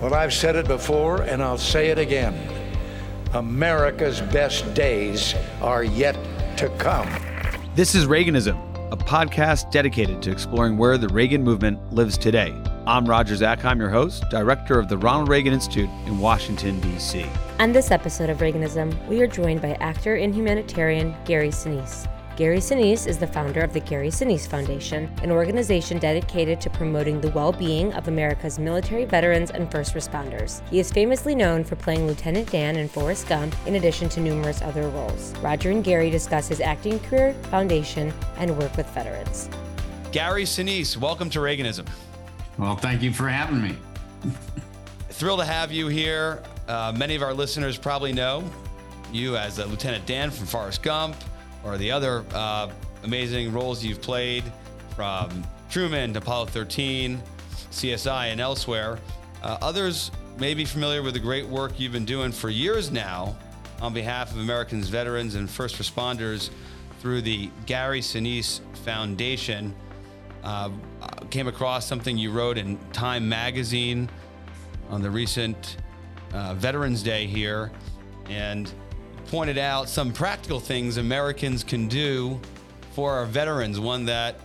Well, I've said it before and I'll say it again. America's best days are yet to come. This is Reaganism, a podcast dedicated to exploring where the Reagan movement lives today. I'm Roger Zakheim, your host, director of the Ronald Reagan Institute in Washington, D.C. On this episode of Reaganism, we are joined by actor and humanitarian Gary Sinise. Gary Sinise is the founder of the Gary Sinise Foundation, an organization dedicated to promoting the well being of America's military veterans and first responders. He is famously known for playing Lieutenant Dan in Forrest Gump, in addition to numerous other roles. Roger and Gary discuss his acting career, foundation, and work with veterans. Gary Sinise, welcome to Reaganism. Well, thank you for having me. Thrilled to have you here. Uh, many of our listeners probably know you as Lieutenant Dan from Forrest Gump or the other uh, amazing roles you've played from Truman to Apollo 13, CSI, and elsewhere. Uh, others may be familiar with the great work you've been doing for years now on behalf of Americans, veterans, and first responders through the Gary Sinise Foundation. Uh, came across something you wrote in Time magazine on the recent uh, Veterans Day here, and pointed out some practical things Americans can do for our veterans. One that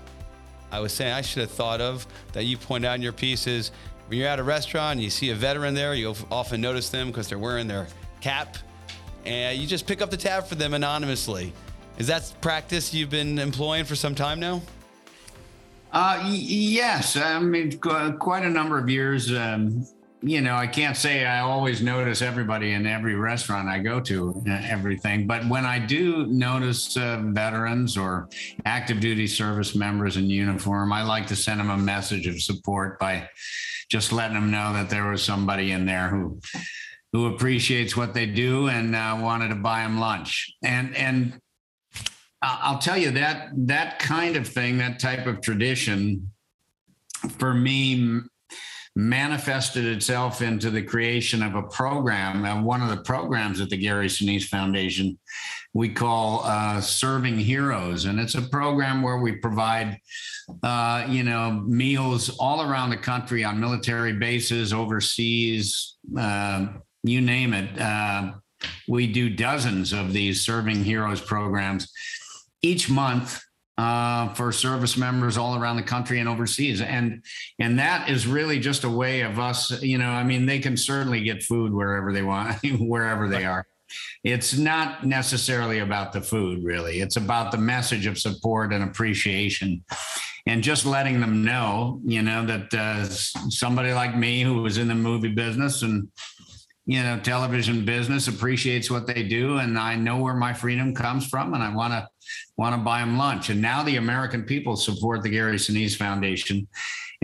I was saying I should have thought of that you point out in your piece is when you're at a restaurant and you see a veteran there, you often notice them because they're wearing their cap, and you just pick up the tab for them anonymously. Is that practice you've been employing for some time now? Uh, y- yes, I mean quite a number of years. Um, you know, I can't say I always notice everybody in every restaurant I go to, uh, everything. But when I do notice uh, veterans or active duty service members in uniform, I like to send them a message of support by just letting them know that there was somebody in there who who appreciates what they do and uh, wanted to buy them lunch. And and I'll tell you that that kind of thing, that type of tradition, for me manifested itself into the creation of a program. And one of the programs at the Gary Sinise Foundation we call uh, Serving Heroes. And it's a program where we provide, uh, you know, meals all around the country on military bases, overseas, uh, you name it. Uh, we do dozens of these Serving Heroes programs each month uh, for service members all around the country and overseas. And and that is really just a way of us, you know, I mean, they can certainly get food wherever they want, wherever they are. It's not necessarily about the food, really. It's about the message of support and appreciation. And just letting them know, you know, that uh, somebody like me who was in the movie business and you know television business appreciates what they do and i know where my freedom comes from and i want to want to buy them lunch and now the american people support the gary sinise foundation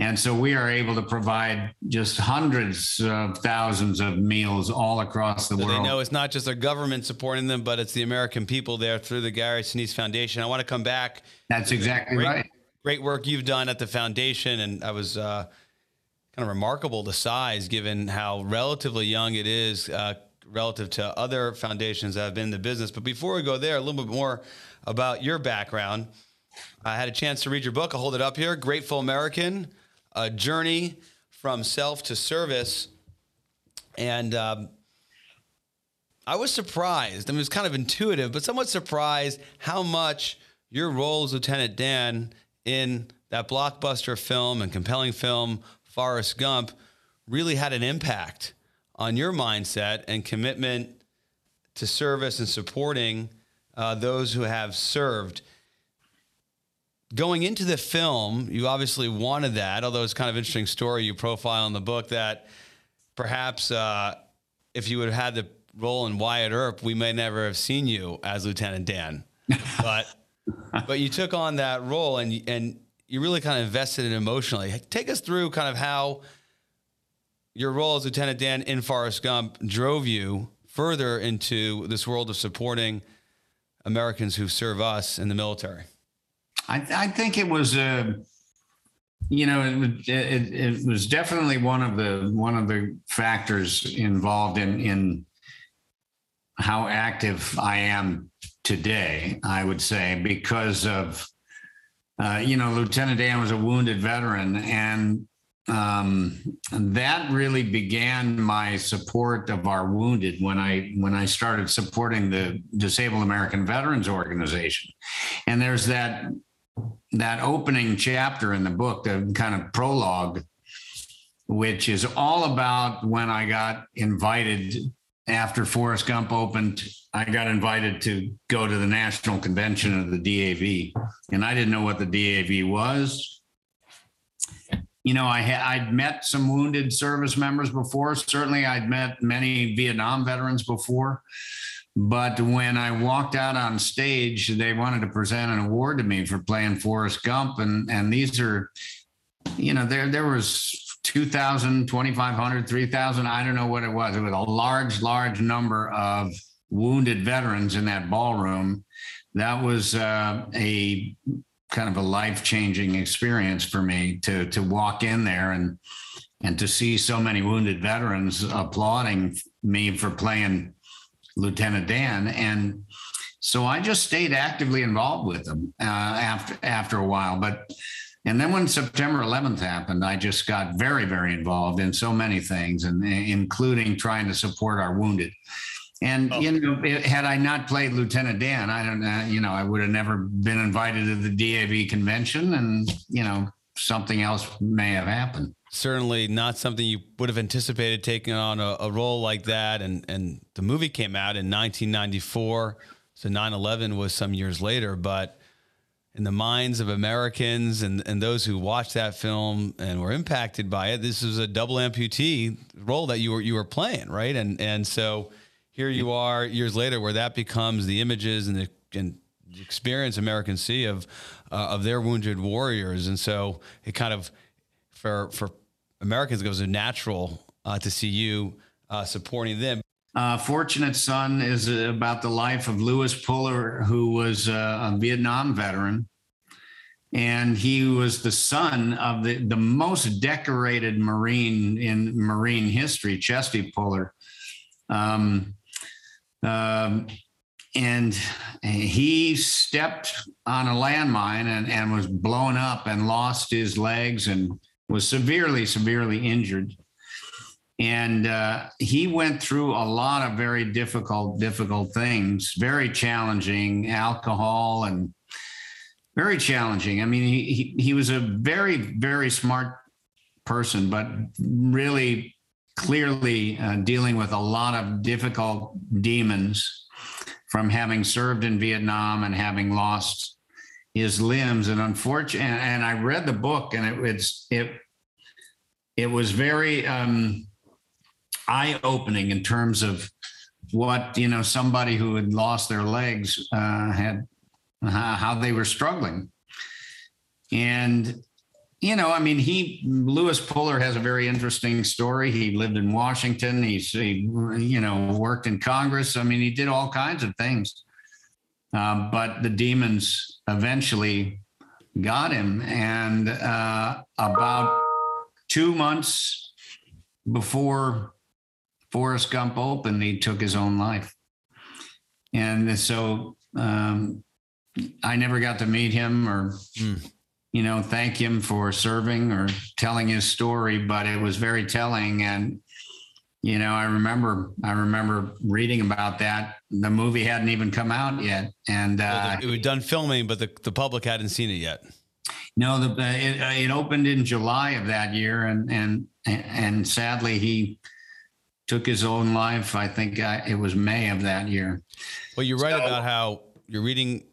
and so we are able to provide just hundreds of thousands of meals all across the so world. They know it's not just the government supporting them, but it's the American people there through the Gary Sinise Foundation. I want to come back. That's exactly great, right. Great work you've done at the foundation, and I was uh, kind of remarkable the size, given how relatively young it is uh, relative to other foundations that have been in the business. But before we go there, a little bit more about your background. I had a chance to read your book. I'll hold it up here Grateful American A Journey from Self to Service. And um, I was surprised. I mean, it was kind of intuitive, but somewhat surprised how much your role as Lieutenant Dan in that blockbuster film and compelling film Forrest Gump really had an impact on your mindset and commitment to service and supporting uh, those who have served. Going into the film, you obviously wanted that, although it's kind of interesting story you profile in the book that perhaps uh, if you would have had the role in Wyatt Earp, we may never have seen you as Lieutenant Dan. but but you took on that role and and you really kind of invested in emotionally. Take us through kind of how your role as Lieutenant Dan in Forrest Gump drove you further into this world of supporting Americans who serve us in the military. I, I think it was a, uh, you know, it, it, it was definitely one of the one of the factors involved in in how active I am today. I would say because of uh, you know, Lieutenant Dan was a wounded veteran, and um, that really began my support of our wounded when I when I started supporting the Disabled American Veterans Organization, and there's that that opening chapter in the book, the kind of prologue, which is all about when I got invited after Forrest Gump opened. I got invited to go to the national convention of the DAV, and I didn't know what the DAV was you know, I had I'd met some wounded service members before. Certainly, I'd met many Vietnam veterans before. But when I walked out on stage, they wanted to present an award to me for playing Forrest Gump, and and these are, you know, there there was 2,000, 2,500, 3,000. I don't know what it was. It was a large, large number of wounded veterans in that ballroom. That was uh, a kind of a life changing experience for me to to walk in there and and to see so many wounded veterans applauding me for playing Lieutenant Dan. And so I just stayed actively involved with them uh, after after a while. But and then when September 11th happened I just got very very involved in so many things and including trying to support our wounded and oh. you know, it, had I not played Lieutenant Dan, I don't know. You know, I would have never been invited to the DAV convention, and you know, something else may have happened. Certainly not something you would have anticipated taking on a, a role like that. And and the movie came out in 1994, so 9/11 was some years later, but in the minds of Americans and, and those who watched that film and were impacted by it, this was a double amputee role that you were you were playing, right? And and so here you are years later where that becomes the images and the, and the experience Americans see of uh, of their wounded warriors, and so it kind of for for Americans it goes natural uh, to see you uh, supporting them. Uh, Fortunate Son is about the life of Lewis Puller, who was uh, a Vietnam veteran. And he was the son of the, the most decorated Marine in Marine history, Chesty Puller. Um, um, and he stepped on a landmine and, and was blown up and lost his legs and was severely, severely injured. And uh, he went through a lot of very difficult, difficult things, very challenging, alcohol and very challenging. I mean, he, he, he was a very, very smart person, but really clearly uh, dealing with a lot of difficult demons from having served in Vietnam and having lost his limbs. And unfortunately, and, and I read the book, and it, it's it it was very um, eye opening in terms of what you know somebody who had lost their legs uh, had how they were struggling and you know, I mean, he Lewis Puller has a very interesting story. He lived in Washington. He's he, you know worked in Congress. I mean, he did all kinds of things. Uh, but the demons eventually got him, and uh, about two months before Forrest Gump opened, he took his own life. And so um, I never got to meet him or. Mm you know, thank him for serving or telling his story, but it was very telling. And, you know, I remember, I remember reading about that. The movie hadn't even come out yet. And uh, it was done filming, but the, the public hadn't seen it yet. No, the, it, uh, it opened in July of that year. And, and, and sadly he took his own life. I think I, uh, it was May of that year. Well, you're right so, about how you're reading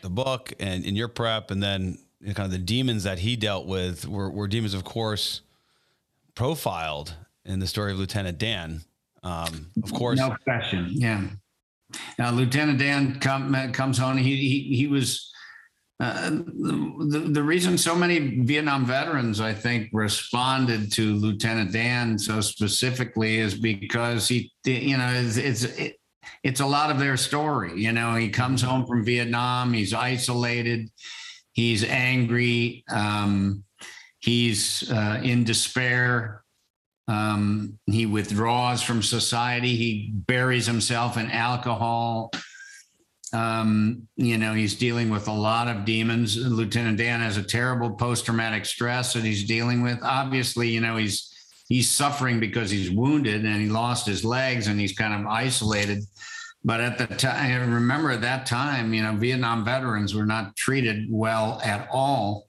the book and in your prep and then kind of the demons that he dealt with were, were demons, of course, profiled in the story of Lieutenant Dan. Um, of course, no question. Yeah. Now, Lieutenant Dan come, comes on. He he, he was uh, the, the reason so many Vietnam veterans, I think, responded to Lieutenant Dan so specifically is because he, you know, it's it's, it, it's a lot of their story. You know, he comes home from Vietnam. He's isolated He's angry. Um, he's uh, in despair. Um, he withdraws from society. He buries himself in alcohol. Um, you know, he's dealing with a lot of demons. Lieutenant Dan has a terrible post-traumatic stress that he's dealing with. Obviously, you know, he's he's suffering because he's wounded and he lost his legs and he's kind of isolated. But at the time, remember at that time, you know, Vietnam veterans were not treated well at all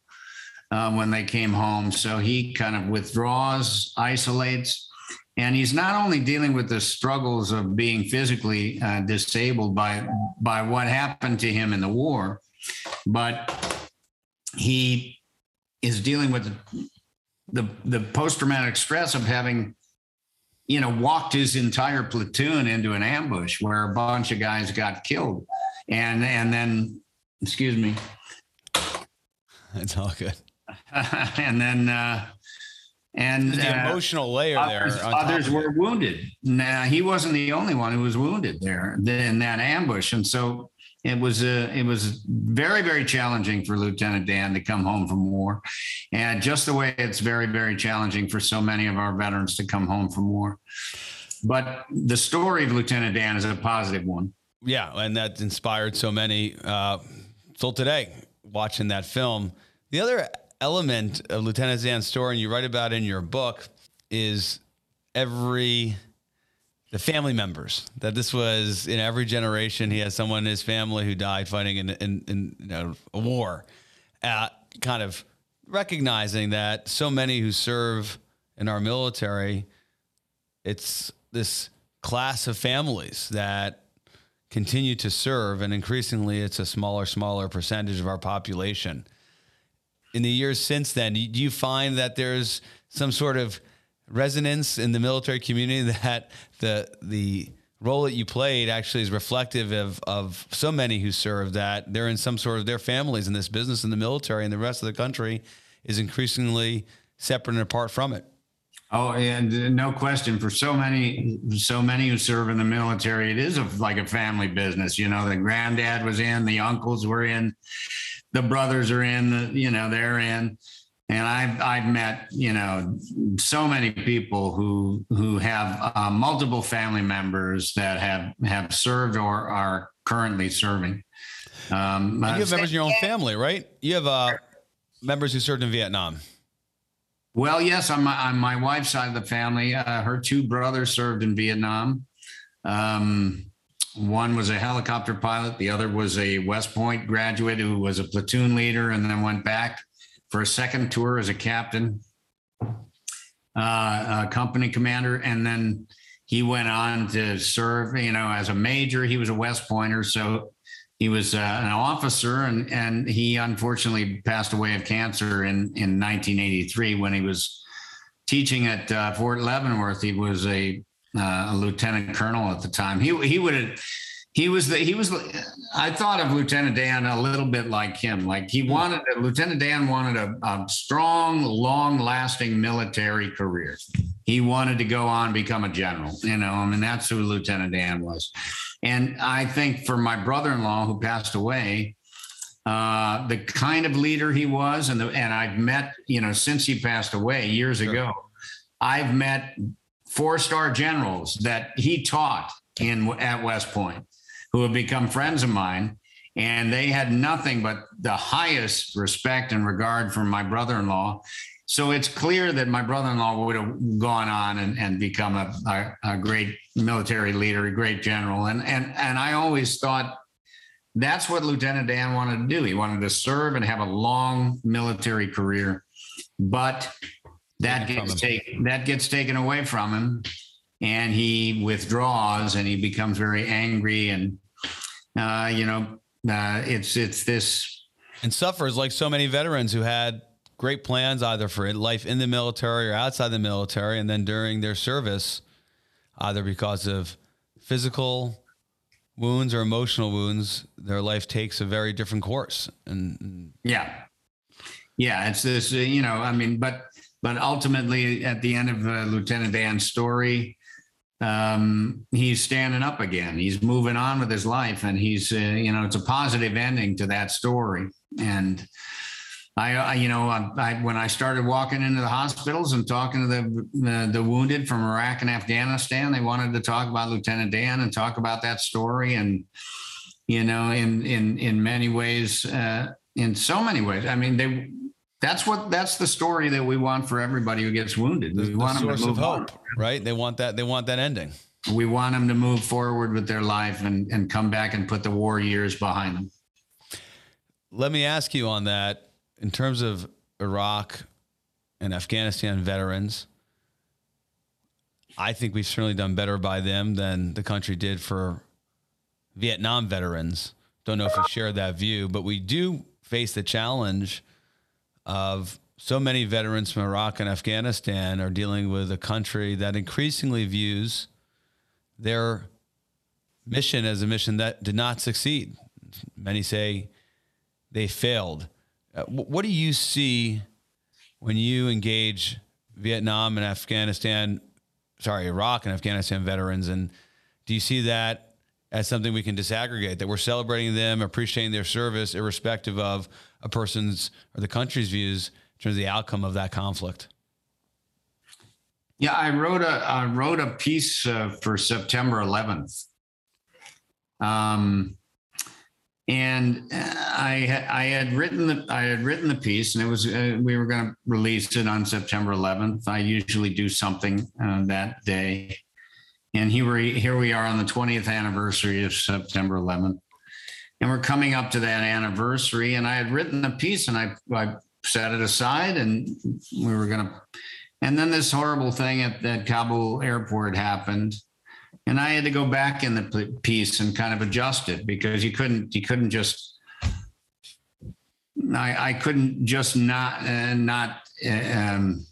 uh, when they came home. So he kind of withdraws, isolates, and he's not only dealing with the struggles of being physically uh, disabled by by what happened to him in the war, but he is dealing with the the post traumatic stress of having you know, walked his entire platoon into an ambush where a bunch of guys got killed. And and then, excuse me. It's all good. and then uh and the uh, emotional layer others, there. Others were wounded. Now he wasn't the only one who was wounded there in that ambush. And so it was uh, it was very very challenging for Lieutenant Dan to come home from war, and just the way it's very very challenging for so many of our veterans to come home from war. But the story of Lieutenant Dan is a positive one. Yeah, and that inspired so many. Uh, still today, watching that film, the other element of Lieutenant Dan's story, and you write about in your book, is every the family members that this was in every generation. He has someone in his family who died fighting in, in, in you know, a war. Uh, kind of recognizing that so many who serve in our military, it's this class of families that continue to serve, and increasingly, it's a smaller, smaller percentage of our population. In the years since then, do you find that there's some sort of resonance in the military community that the the role that you played actually is reflective of of so many who serve that they're in some sort of their families in this business in the military and the rest of the country is increasingly separate and apart from it. Oh, and no question for so many, so many who serve in the military, it is a, like a family business. You know, the granddad was in, the uncles were in, the brothers are in, the, you know, they're in and I've I've met you know so many people who who have uh, multiple family members that have have served or are currently serving. Um, you have members in your own family, right? You have uh, members who served in Vietnam. Well, yes, on my on my wife's side of the family, uh, her two brothers served in Vietnam. Um, one was a helicopter pilot. The other was a West Point graduate who was a platoon leader and then went back for a second tour as a captain, uh, a company commander, and then he went on to serve, you know, as a major. He was a West Pointer, so he was uh, an officer, and and he unfortunately passed away of cancer in in 1983 when he was teaching at uh, Fort Leavenworth. He was a, uh, a lieutenant colonel at the time. He he would have he was the he was i thought of lieutenant dan a little bit like him. Like he wanted lieutenant dan wanted a, a, strong long lasting military career. He wanted to go on become a general you know i mean that's who lieutenant dan was. And i think for my brother-in-law who passed away uh, the kind of leader he was and the, and i've met you know since he passed away years sure. ago i've met four star generals that he taught in at west point who have become friends of mine. And they had nothing but the highest respect and regard for my brother in law. So it's clear that my brother in law would have gone on and, and become a, a, a great military leader, a great general. And, and, and I always thought that's what Lieutenant Dan wanted to do. He wanted to serve and have a long military career, but that gets taken that gets taken away from him, and he withdraws and he becomes very angry and uh, you know, uh, it's it's this and suffers like so many veterans who had great plans either for life in the military or outside the military, and then during their service, either because of physical wounds or emotional wounds, their life takes a very different course. And yeah, yeah, it's this. You know, I mean, but but ultimately, at the end of uh, Lieutenant Dan's story, um, he's standing up again. He's moving on with his life, and he's uh, you know it's a positive ending to that story. And I, I you know, I, I, when I started walking into the hospitals and talking to the, the the wounded from Iraq and Afghanistan, they wanted to talk about Lieutenant Dan and talk about that story. And you know, in in in many ways, uh, in so many ways. I mean, they that's what that's the story that we want for everybody who gets wounded. We the, want the them to move hope, on. right? They want that. They want that ending. We want them to move forward with their life and and come back and put the war years behind them. Let me ask you on that in terms of Iraq and Afghanistan veterans. I think we've certainly done better by them than the country did for Vietnam veterans. Don't know if you share that view, but we do face the challenge of so many veterans from Iraq and Afghanistan are dealing with a country that increasingly views their mission as a mission that did not succeed. Many say they failed. Uh, what do you see when you engage Vietnam and Afghanistan, sorry, Iraq and Afghanistan veterans? And do you see that as something we can disaggregate, that we're celebrating them, appreciating their service, irrespective of a person's or the country's views in terms of the outcome of that conflict? Yeah, I wrote a I wrote a piece uh, for September 11th, um, and uh, I I had written the I had written the piece, and it was uh, we were going to release it on September 11th. I usually do something uh, that day, and here we here we are on the 20th anniversary of September 11th, and we're coming up to that anniversary. And I had written the piece, and I I set it aside, and we were going to and then this horrible thing at that Kabul airport happened. And I had to go back in the piece and kind of adjust it because you couldn't, you couldn't just, I, I couldn't just not, uh, not uh, um,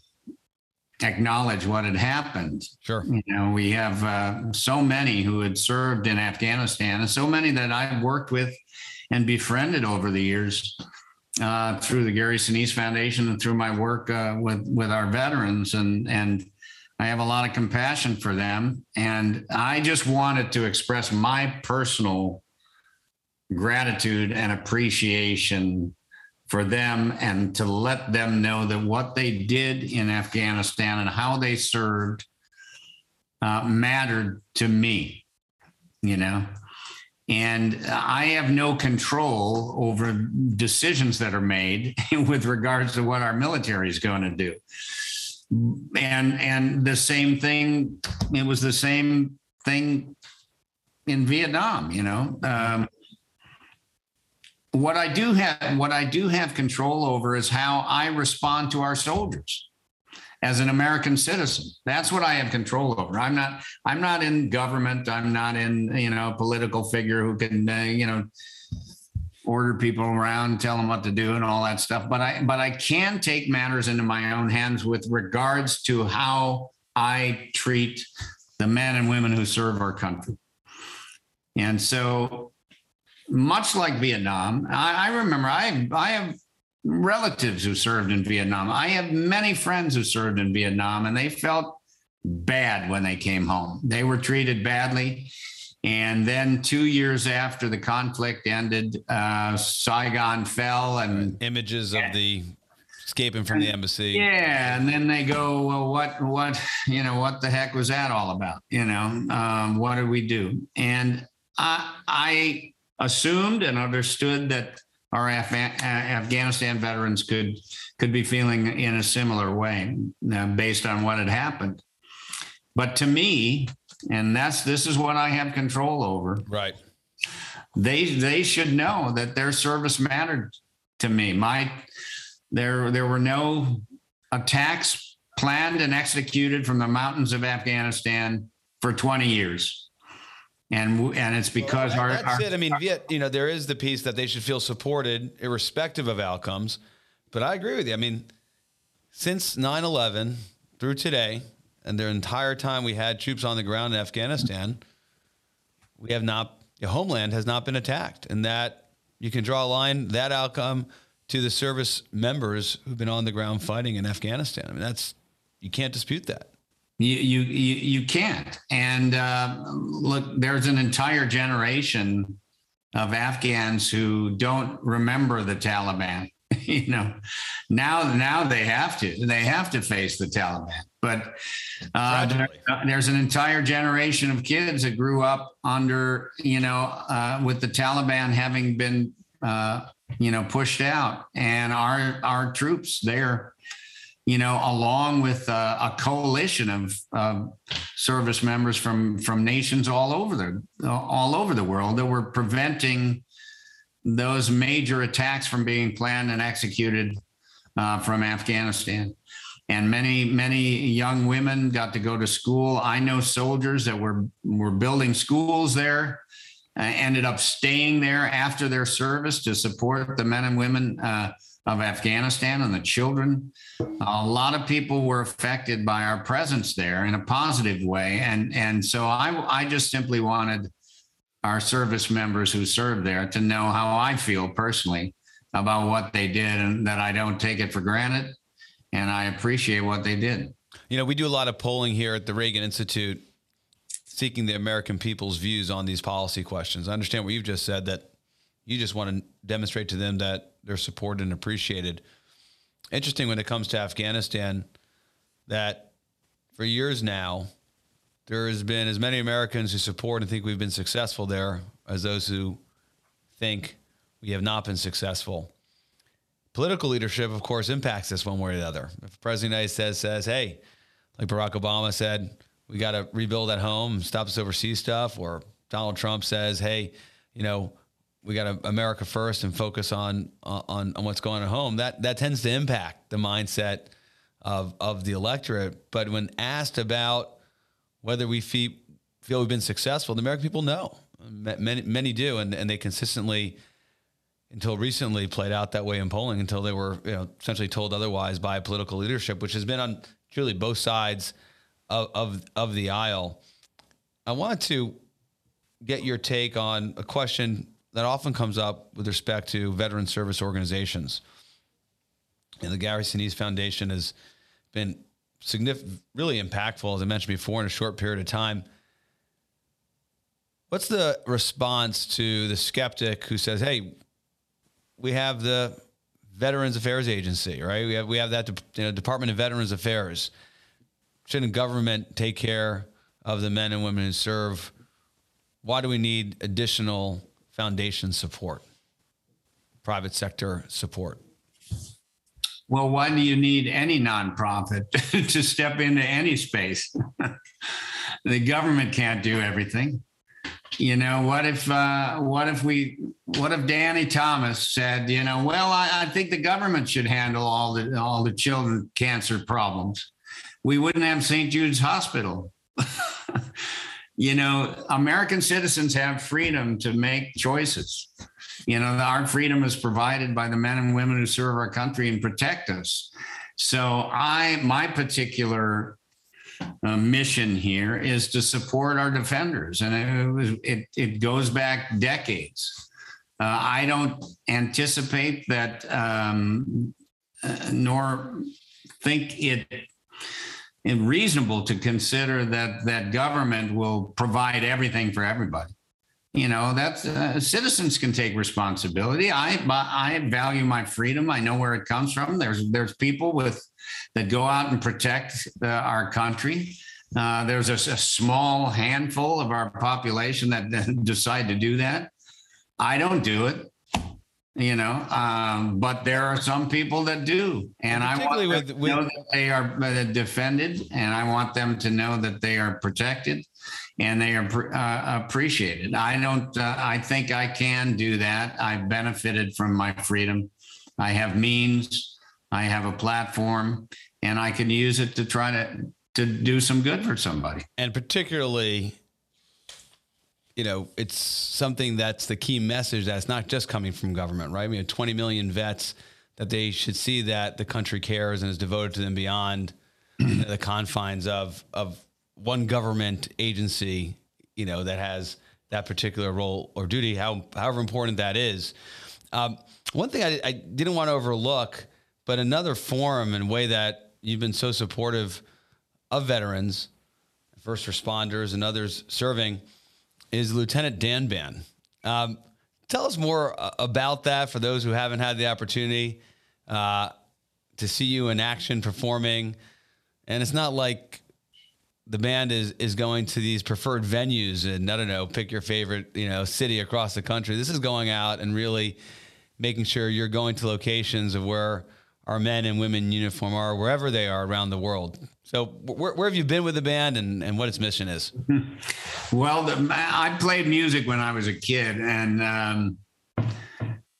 acknowledge what had happened. Sure. You know, we have uh, so many who had served in Afghanistan and so many that I've worked with and befriended over the years uh, through the Gary Sinise Foundation and through my work uh, with with our veterans, and and I have a lot of compassion for them, and I just wanted to express my personal gratitude and appreciation for them, and to let them know that what they did in Afghanistan and how they served uh, mattered to me, you know and I have no control over decisions that are made with regards to what our military is going to do. And and the same thing, it was the same thing in Vietnam. You know, um, what I do have, what I do have control over is how I respond to our soldiers as an American citizen. That's what I have control over. I'm not. I'm not in government. I'm not in you know a political figure who can uh, you know order people around, tell them what to do, and all that stuff. But I but I can take matters into my own hands with regards to how I treat the men and women who serve our country. And so, much like Vietnam, I, I remember I I have relatives who served in Vietnam. I have many friends who served in Vietnam, and they felt bad when they came home. They were treated badly. And then two years after the conflict ended, uh, Saigon fell, and Images of the escaping from the embassy. yeah, and then they go, well, what, what, you know, what the heck was that all about? You know, um, what did we do? And I, I assumed and understood that our Af- Afghanistan veterans could could be feeling in a similar way uh, based on what had happened. But to me, and that's this is what I have control over. Right. They they should know that their service mattered to me. My there there were no attacks planned and executed from the mountains of Afghanistan for 20 years and and it's because well, our, that's our, it. I mean, Viet, you know, there is the piece that they should feel supported, irrespective of outcomes. But I agree with you. I mean, since 9-11 through today, and their entire time we had troops on the ground in Afghanistan, we have not. The homeland has not been attacked, and that you can draw a line that outcome to the service members who've been on the ground fighting in Afghanistan. I mean, that's you can't dispute that. You you you, you can't. And uh, look, there's an entire generation of Afghans who don't remember the Taliban. you know, now now they have to they have to face the Taliban. But uh, there, there's an entire generation of kids that grew up under you know uh, with the Taliban having been uh, you know pushed out, and our our troops there. You know, along with uh, a coalition of uh, service members from from nations all over the all over the world that were preventing those major attacks from being planned and executed uh, from Afghanistan. And many, many young women got to go to school. I know soldiers that were, were building schools there, uh, ended up staying there after their service to support the men and women uh, of Afghanistan and the children. A lot of people were affected by our presence there in a positive way. And, and so I, I just simply wanted our service members who served there to know how I feel personally about what they did and that I don't take it for granted. And I appreciate what they did. You know, we do a lot of polling here at the Reagan Institute seeking the American people's views on these policy questions. I understand what you've just said that you just want to demonstrate to them that they're supported and appreciated. Interesting when it comes to Afghanistan that for years now, there has been as many Americans who support and think we've been successful there as those who think we have not been successful. Political leadership, of course, impacts this one way or the other. If president United States says, hey, like Barack Obama said, we got to rebuild at home, stop this overseas stuff, or Donald Trump says, hey, you know, we got to America first and focus on, uh, on on what's going on at home. That that tends to impact the mindset of of the electorate. But when asked about whether we feel, feel we've been successful, the American people know. Many, many do, and, and they consistently, until recently, played out that way in polling until they were you know, essentially told otherwise by political leadership, which has been on truly both sides of, of, of the aisle. I want to get your take on a question that often comes up with respect to veteran service organizations. And the Gary Sinise Foundation has been significant, really impactful, as I mentioned before, in a short period of time. What's the response to the skeptic who says, "Hey, we have the Veterans Affairs Agency, right? We have we have that you know, Department of Veterans Affairs. Shouldn't government take care of the men and women who serve? Why do we need additional foundation support, private sector support?" Well, why do you need any nonprofit to step into any space? the government can't do everything. You know, what if uh, what if we what if Danny Thomas said, you know, well, I, I think the government should handle all the all the children cancer problems. We wouldn't have St. Jude's Hospital. you know, American citizens have freedom to make choices. You know, our freedom is provided by the men and women who serve our country and protect us. So, I, my particular uh, mission here is to support our defenders, and it, it, it goes back decades. Uh, I don't anticipate that, um, uh, nor think it reasonable to consider that that government will provide everything for everybody. You know that's uh, citizens can take responsibility. I i value my freedom. I know where it comes from. There's there's people with that go out and protect uh, our country. Uh, there's a, a, small handful of our population that decide to do that. I don't do it you know um, but there are some people that do and i want them with, to know that they are uh, defended and i want them to know that they are protected and they are uh, appreciated. I don't. Uh, I think I can do that. I've benefited from my freedom. I have means. I have a platform, and I can use it to try to to do some good for somebody. And particularly, you know, it's something that's the key message that's not just coming from government, right? We have 20 million vets that they should see that the country cares and is devoted to them beyond the confines of of one government agency, you know, that has that particular role or duty, how, however important that is. Um, one thing I, I, didn't want to overlook, but another forum and way that you've been so supportive of veterans, first responders, and others serving is Lieutenant Dan Band. Um, tell us more uh, about that for those who haven't had the opportunity uh, to see you in action performing. And it's not like the band is is going to these preferred venues and I don't know, pick your favorite, you know, city across the country. This is going out and really making sure you're going to locations of where our men and women in uniform are, wherever they are around the world. So, where, where have you been with the band and, and what its mission is? Well, the, I played music when I was a kid, and um,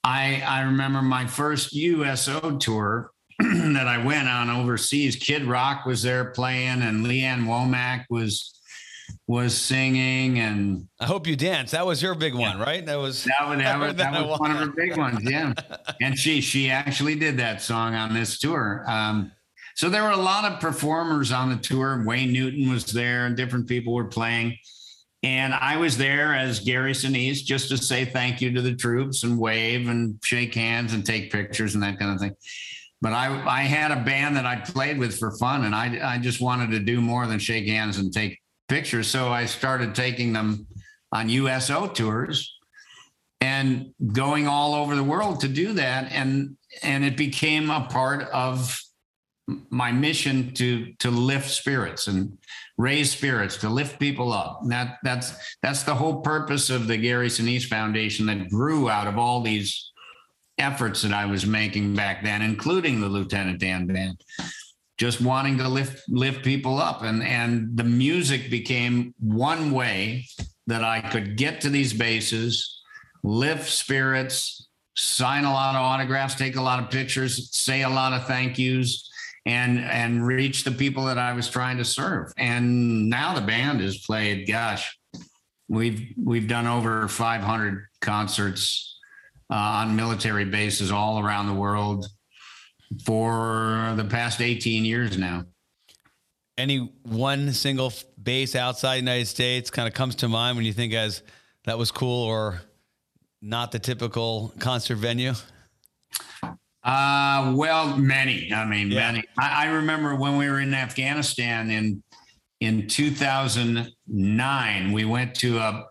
I I remember my first USO tour that I went on overseas. Kid Rock was there playing, and Lee Ann Womack was was singing and I hope you dance. That was your big one, right? That was that was that was, that was one of her big ones, yeah. and she she actually did that song on this tour. Um, so there were a lot of performers on the tour. Wayne Newton was there, and different people were playing. And I was there as Gary Sinise just to say thank you to the troops and wave and shake hands and take pictures and that kind of thing. But I, I had a band that I played with for fun, and I, I just wanted to do more than shake hands and take pictures. So I started taking them on USO tours and going all over the world to do that. And and it became a part of my mission to to lift spirits and raise spirits to lift people up and that that's that's the whole purpose of the gary sinise foundation that grew out of all these efforts that i was making back then including the lieutenant dan band just wanting to lift lift people up and and the music became one way that i could get to these bases lift spirits sign a lot of autographs take a lot of pictures say a lot of thank yous and and reach the people that I was trying to serve. And now the band has played, gosh, we've we've done over 500 concerts uh, on military bases all around the world for the past 18 years now. Any one single base outside the United States kind of comes to mind when you think as that was cool or not the typical concert venue? Uh, well, many. I mean, yeah. many. I, I, remember when we were in Afghanistan in in 2009, we went to a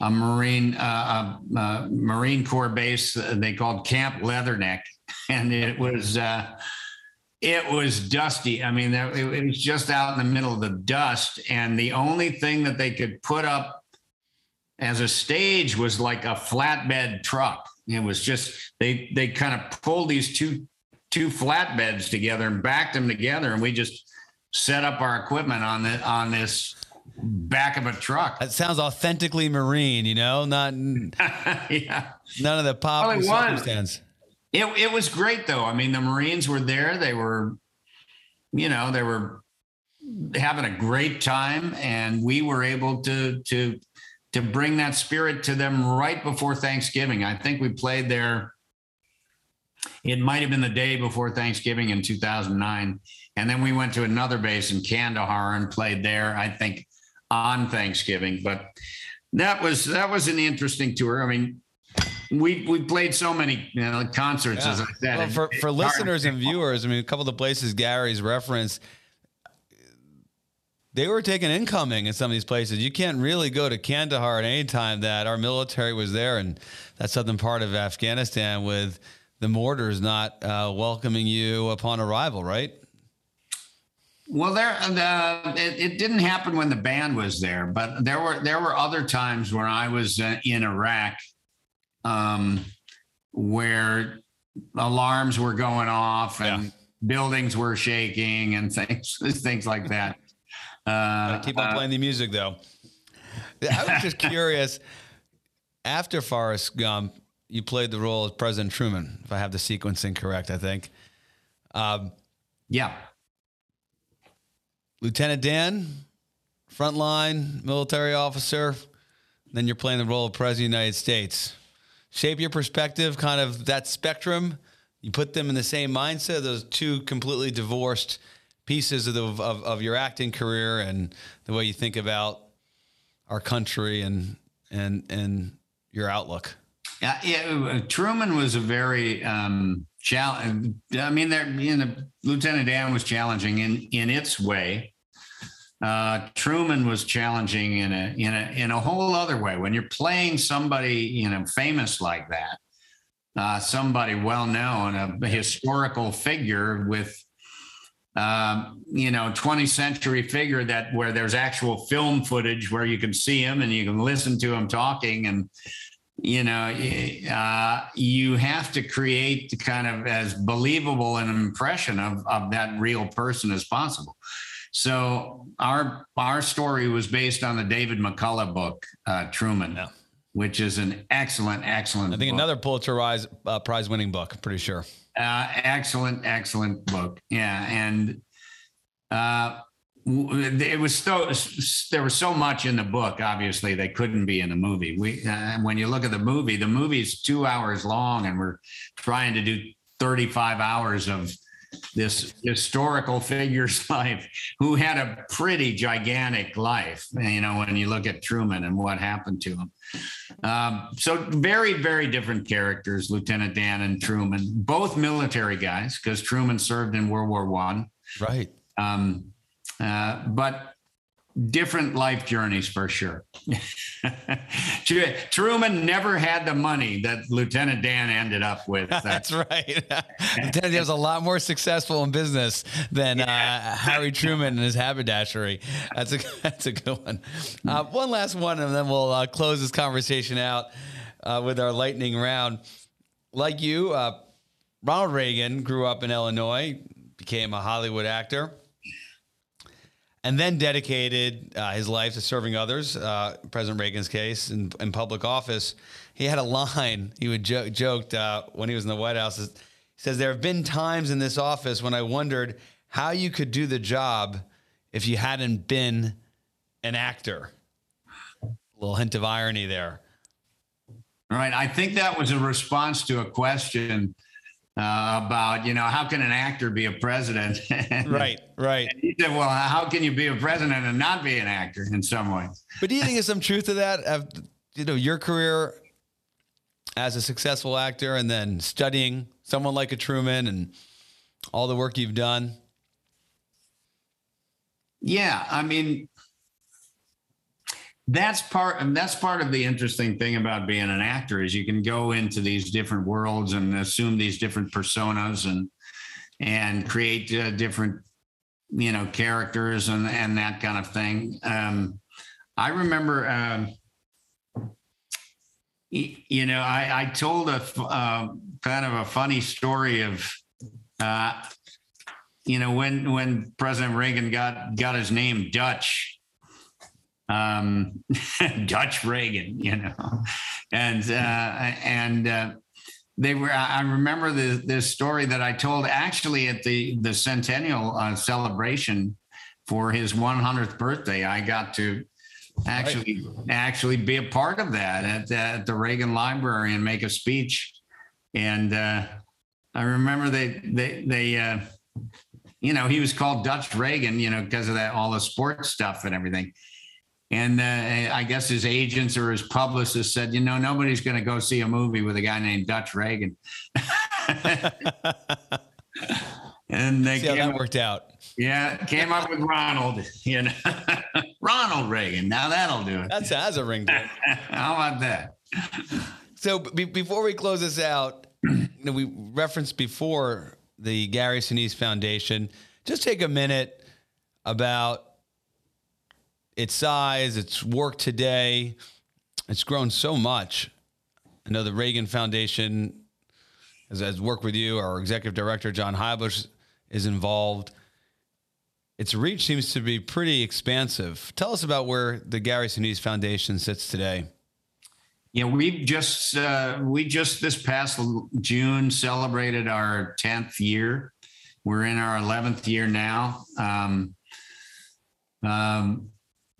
a Marine uh, a, a Marine Corps base they called Camp Leatherneck, and it was uh, it was dusty. I mean, it, it was just out in the middle of the dust, and the only thing that they could put up as a stage was like a flatbed truck it was just they they kind of pulled these two two flatbeds together and backed them together, and we just set up our equipment on the on this back of a truck. That sounds authentically marine, you know, not yeah. none of the pop well, circumstance. It it was great though. I mean, the Marines were there. They were, you know, they were having a great time, and we were able to to to bring that spirit to them right before Thanksgiving. I think we played there. It might have been the day before Thanksgiving in 2009. And then we went to another base in Kandahar and played there, I think, on Thanksgiving. But that was that was an interesting tour. I mean, we we played so many you know, concerts, yeah. as I said. Well, for, for listeners and viewers, I mean, a couple of the places Gary's referenced they were taking incoming in some of these places. You can't really go to Kandahar at any time that our military was there, and that southern part of Afghanistan with the mortars not uh, welcoming you upon arrival, right? Well, there uh, it, it, didn't happen when the band was there, but there were there were other times when I was uh, in Iraq, um, where alarms were going off and yeah. buildings were shaking and things things like that. Uh, keep on uh, playing the music though. I was just curious. After Forrest Gump, you played the role of President Truman, if I have the sequencing correct. I think. Um, yeah. Lieutenant Dan, frontline military officer. Then you're playing the role of President of the United States. Shape your perspective, kind of that spectrum. You put them in the same mindset. Those two completely divorced pieces of, the, of, of your acting career and the way you think about our country and and and your outlook? Yeah, yeah Truman was a very um, challenge. I mean, there, you know, Lieutenant Dan was challenging in in its way. Uh, Truman was challenging in a in a in a whole other way. When you're playing somebody you know famous like that, uh, somebody well known, a historical figure with, um, you know, 20th century figure that where there's actual film footage where you can see him and you can listen to him talking and you know uh, you have to create kind of as believable an impression of, of that real person as possible so our our story was based on the david mccullough book uh, truman yeah. which is an excellent excellent i think book. another pulitzer prize, uh, prize winning book pretty sure uh, excellent excellent book yeah and uh, it was so there was so much in the book obviously they couldn't be in the movie we uh, when you look at the movie the movie's two hours long and we're trying to do 35 hours of this historical figure's life who had a pretty gigantic life you know when you look at truman and what happened to him. Um, so very very different characters lieutenant dan and truman both military guys because truman served in world war one. Right. Um, uh, but different life journeys for sure. Truman never had the money that Lieutenant Dan ended up with. That's right. Lieutenant Dan was a lot more successful in business than uh, Harry Truman and his haberdashery. That's a that's a good one. Uh, one last one, and then we'll uh, close this conversation out uh, with our lightning round. Like you, uh, Ronald Reagan grew up in Illinois, became a Hollywood actor and then dedicated uh, his life to serving others. Uh, President Reagan's case in, in, public office, he had a line he would jo- joked uh, when he was in the White House. He says there have been times in this office when I wondered how you could do the job if you hadn't been an actor. A little hint of irony there. All right, I think that was a response to a question uh, about you know how can an actor be a president? right, right. And he said, "Well, how can you be a president and not be an actor in some way?" But do you think there's some truth to that? Of you know your career as a successful actor, and then studying someone like a Truman and all the work you've done. Yeah, I mean, that's part and that's part of the interesting thing about being an actor is you can go into these different worlds and assume these different personas and and create uh, different you know characters and and that kind of thing. Um, i remember um, you know i i told a uh, kind of a funny story of uh, you know when when president reagan got got his name dutch um, Dutch Reagan, you know, and uh, and uh, they were. I remember the this story that I told actually at the the centennial uh, celebration for his 100th birthday. I got to actually right. actually be a part of that at, at, the Reagan Library and make a speech. And uh, I remember they they they. Uh, you know, he was called Dutch Reagan, you know, because of that all the sports stuff and everything. And uh, I guess his agents or his publicist said, you know, nobody's going to go see a movie with a guy named Dutch Reagan. and they see how that worked out. Yeah, came up with Ronald. You know, Ronald Reagan. Now that'll do it. That's has a ring how about that? So be- before we close this out, you know, we referenced before the Gary Sinise Foundation. Just take a minute about its size, its work today, it's grown so much. I know the Reagan Foundation has, has worked with you. Our executive director, John Heybusch, is involved. Its reach seems to be pretty expansive. Tell us about where the Gary Sinise Foundation sits today. Yeah, we just uh, we just this past June celebrated our tenth year. We're in our eleventh year now. Um, um,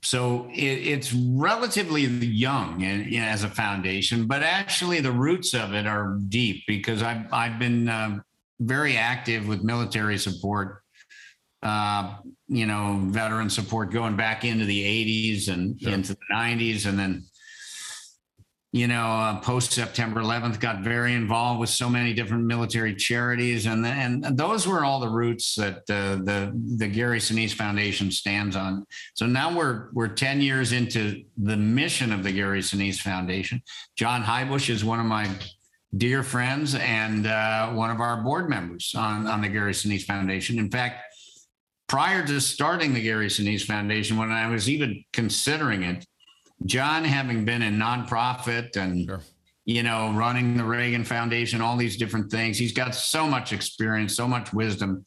so it, it's relatively young you know, as a foundation, but actually the roots of it are deep because I've I've been uh, very active with military support, uh, you know, veteran support going back into the 80s and sure. into the 90s, and then you know, uh, post September 11th, got very involved with so many different military charities, and and those were all the roots that uh, the the Gary Sinise Foundation stands on. So now we're we're 10 years into the mission of the Gary Sinise Foundation. John Heybusch is one of my dear friends and uh, one of our board members on, on the Gary Sinise Foundation. In fact, prior to starting the Gary Sinise Foundation, when I was even considering it, John, having been in nonprofit and sure. you know running the Reagan Foundation, all these different things, he's got so much experience, so much wisdom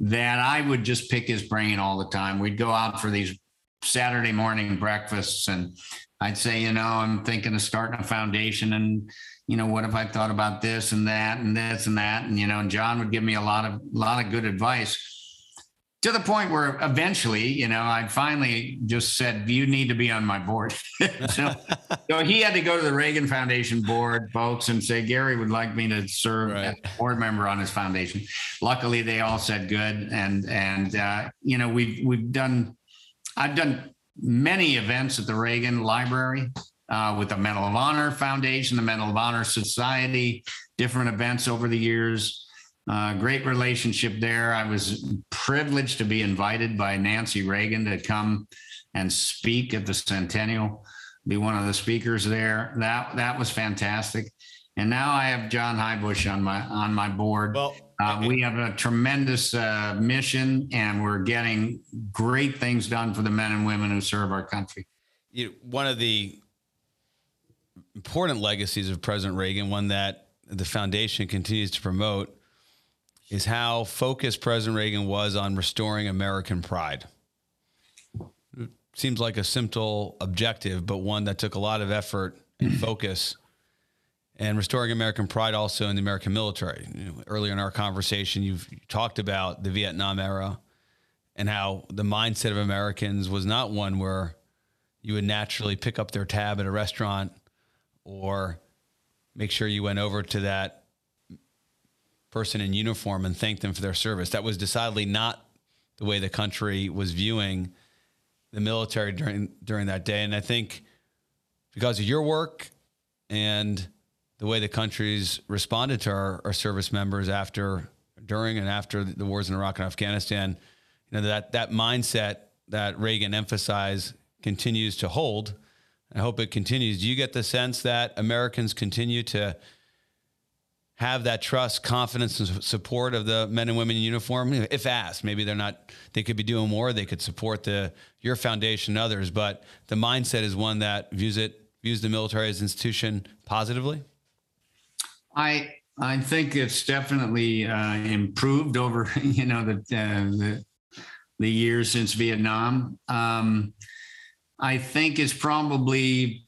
that I would just pick his brain all the time. We'd go out for these Saturday morning breakfasts, and I'd say, you know, I'm thinking of starting a foundation, and you know, what if I thought about this and that and this and that, and you know, and John would give me a lot of a lot of good advice to the point where eventually, you know, I finally just said, "You need to be on my board." so, so, he had to go to the Reagan Foundation board, folks, and say, "Gary would like me to serve right. as a board member on his foundation." Luckily, they all said good, and and uh, you know, we've we've done, I've done many events at the Reagan Library. Uh, with the Medal of Honor Foundation, the Medal of Honor Society, different events over the years. Uh, great relationship there. I was privileged to be invited by Nancy Reagan to come and speak at the Centennial, be one of the speakers there. That that was fantastic. And now I have John Heybusch on my on my board. Well, uh, we have a tremendous uh, mission, and we're getting great things done for the men and women who serve our country. You, one of the important legacies of President Reagan, one that the foundation continues to promote, is how focused President Reagan was on restoring American pride. It seems like a simple objective, but one that took a lot of effort and focus. And restoring American pride also in the American military. You know, earlier in our conversation, you've talked about the Vietnam era and how the mindset of Americans was not one where you would naturally pick up their tab at a restaurant or make sure you went over to that person in uniform and thank them for their service. That was decidedly not the way the country was viewing the military during during that day. And I think because of your work and the way the country's responded to our, our service members after, during, and after the wars in Iraq and Afghanistan, you know that that mindset that Reagan emphasized continues to hold. I hope it continues. Do you get the sense that Americans continue to have that trust, confidence, and support of the men and women in uniform? If asked, maybe they're not. They could be doing more. They could support the your foundation, and others. But the mindset is one that views it views the military as an institution positively. I I think it's definitely uh, improved over you know the, uh, the the years since Vietnam. Um, I think it's probably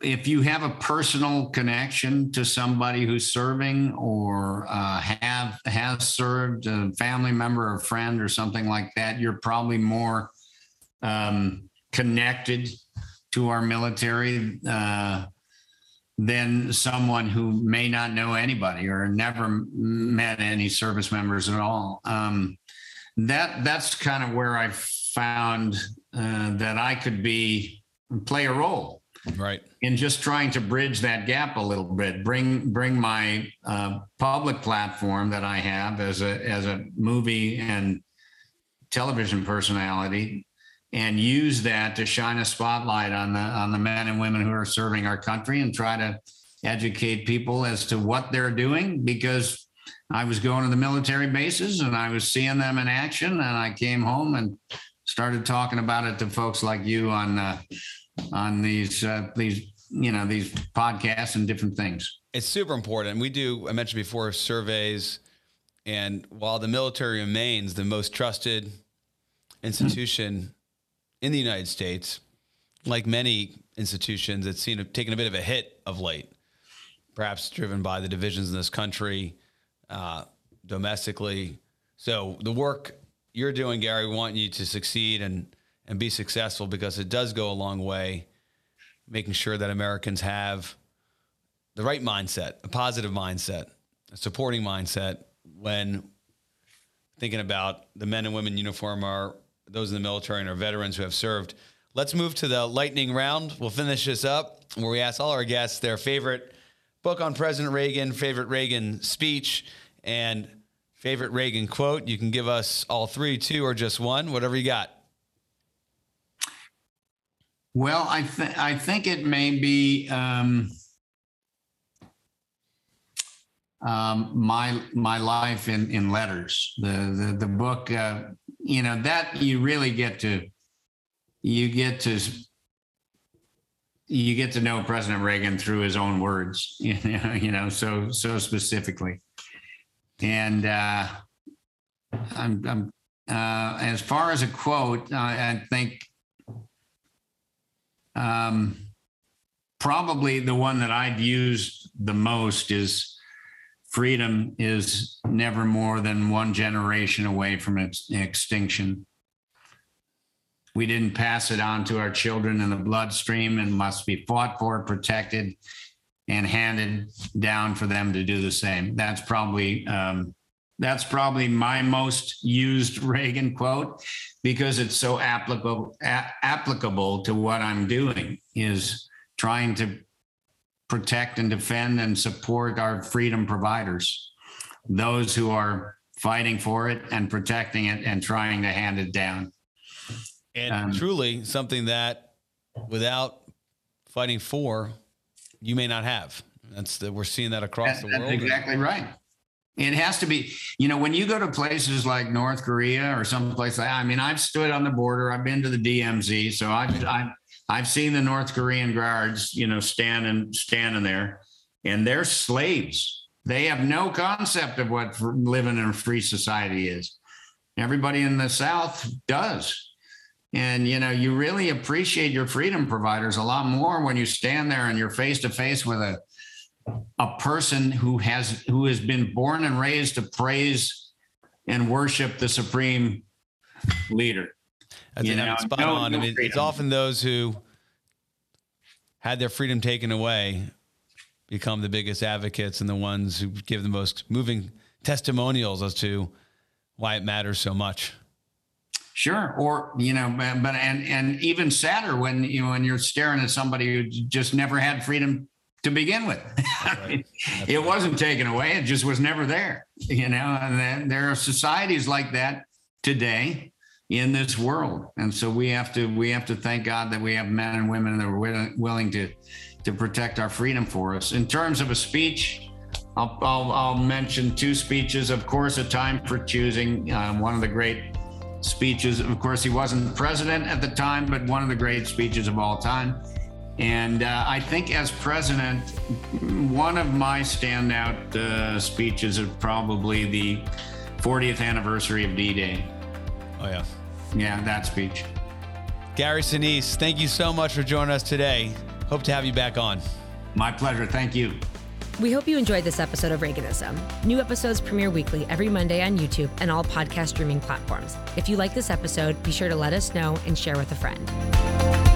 if you have a personal connection to somebody who's serving or uh, have has served a family member or friend or something like that you're probably more um, connected to our military uh, than someone who may not know anybody or never met any service members at all. Um, that that's kind of where i found uh, that i could be play a role right. In just trying to bridge that gap a little bit bring bring my uh, public platform that i have as a as a movie and television personality and use that to shine a spotlight on the on the men and women who are serving our country and try to educate people as to what they're doing because I was going to the military bases and I was seeing them in action and I came home and started talking about it to folks like you on uh, on these uh, these you know these podcasts and different things. It's super important. We do. I mentioned before surveys, and while the military remains the most trusted institution mm-hmm. in the United States, like many institutions, it's seen taken a bit of a hit of late, perhaps driven by the divisions in this country uh, domestically. So the work you're doing, Gary, we want you to succeed and and be successful because it does go a long way making sure that Americans have the right mindset, a positive mindset, a supporting mindset when thinking about the men and women in uniform are those in the military and our veterans who have served. Let's move to the lightning round. We'll finish this up where we ask all our guests their favorite book on President Reagan, favorite Reagan speech, and favorite Reagan quote. You can give us all three, two, or just one, whatever you got. Well, I think I think it may be um, um, my my life in in letters. The the the book, uh, you know, that you really get to you get to you get to know President Reagan through his own words, you know, you know, so so specifically. And uh, I'm, I'm uh, as far as a quote, I, I think um, probably the one that I've used the most is freedom is never more than one generation away from its extinction. We didn't pass it on to our children in the bloodstream and must be fought for, protected, and handed down for them to do the same. That's probably um, that's probably my most used Reagan quote because it's so applicable a- applicable to what I'm doing is trying to protect and defend and support our freedom providers, those who are fighting for it and protecting it and trying to hand it down. And Um, truly something that without fighting for, you may not have. That's the, we're seeing that across That- the that's world. exactly right. It has to be, you know, when you go to places like North Korea or someplace like, I mean, I've stood on the border. I've been to the DMZ, so I've I've, I've seen the North Korean guards, you know, standing standing there, and they're slaves. They have no concept of what living in a free society is. Everybody in the South does. And you know, you really appreciate your freedom providers a lot more when you stand there and you're face to face with a a person who has who has been born and raised to praise and worship the supreme leader. Think You know, spot no- on. I mean, it's often those who had their freedom taken away become the biggest advocates and the ones who give the most moving testimonials as to why it matters so much. Sure, or you know, but but- and and even sadder when you know when you're staring at somebody who just never had freedom to begin with. I mean, it wasn't taken away; it just was never there. You know, and then there are societies like that today in this world, and so we have to we have to thank God that we have men and women that are willing, willing to to protect our freedom for us. In terms of a speech, I'll, I'll, I'll mention two speeches. Of course, a time for choosing. Uh, one of the great speeches. Of course, he wasn't president at the time, but one of the great speeches of all time. And uh, I think as president, one of my standout uh, speeches is probably the 40th anniversary of D-Day. Oh yeah. Yeah, that speech. Gary Sinise, thank you so much for joining us today. Hope to have you back on. My pleasure. Thank you. We hope you enjoyed this episode of Reaganism. New episodes premiere weekly every Monday on YouTube and all podcast streaming platforms. If you like this episode, be sure to let us know and share with a friend.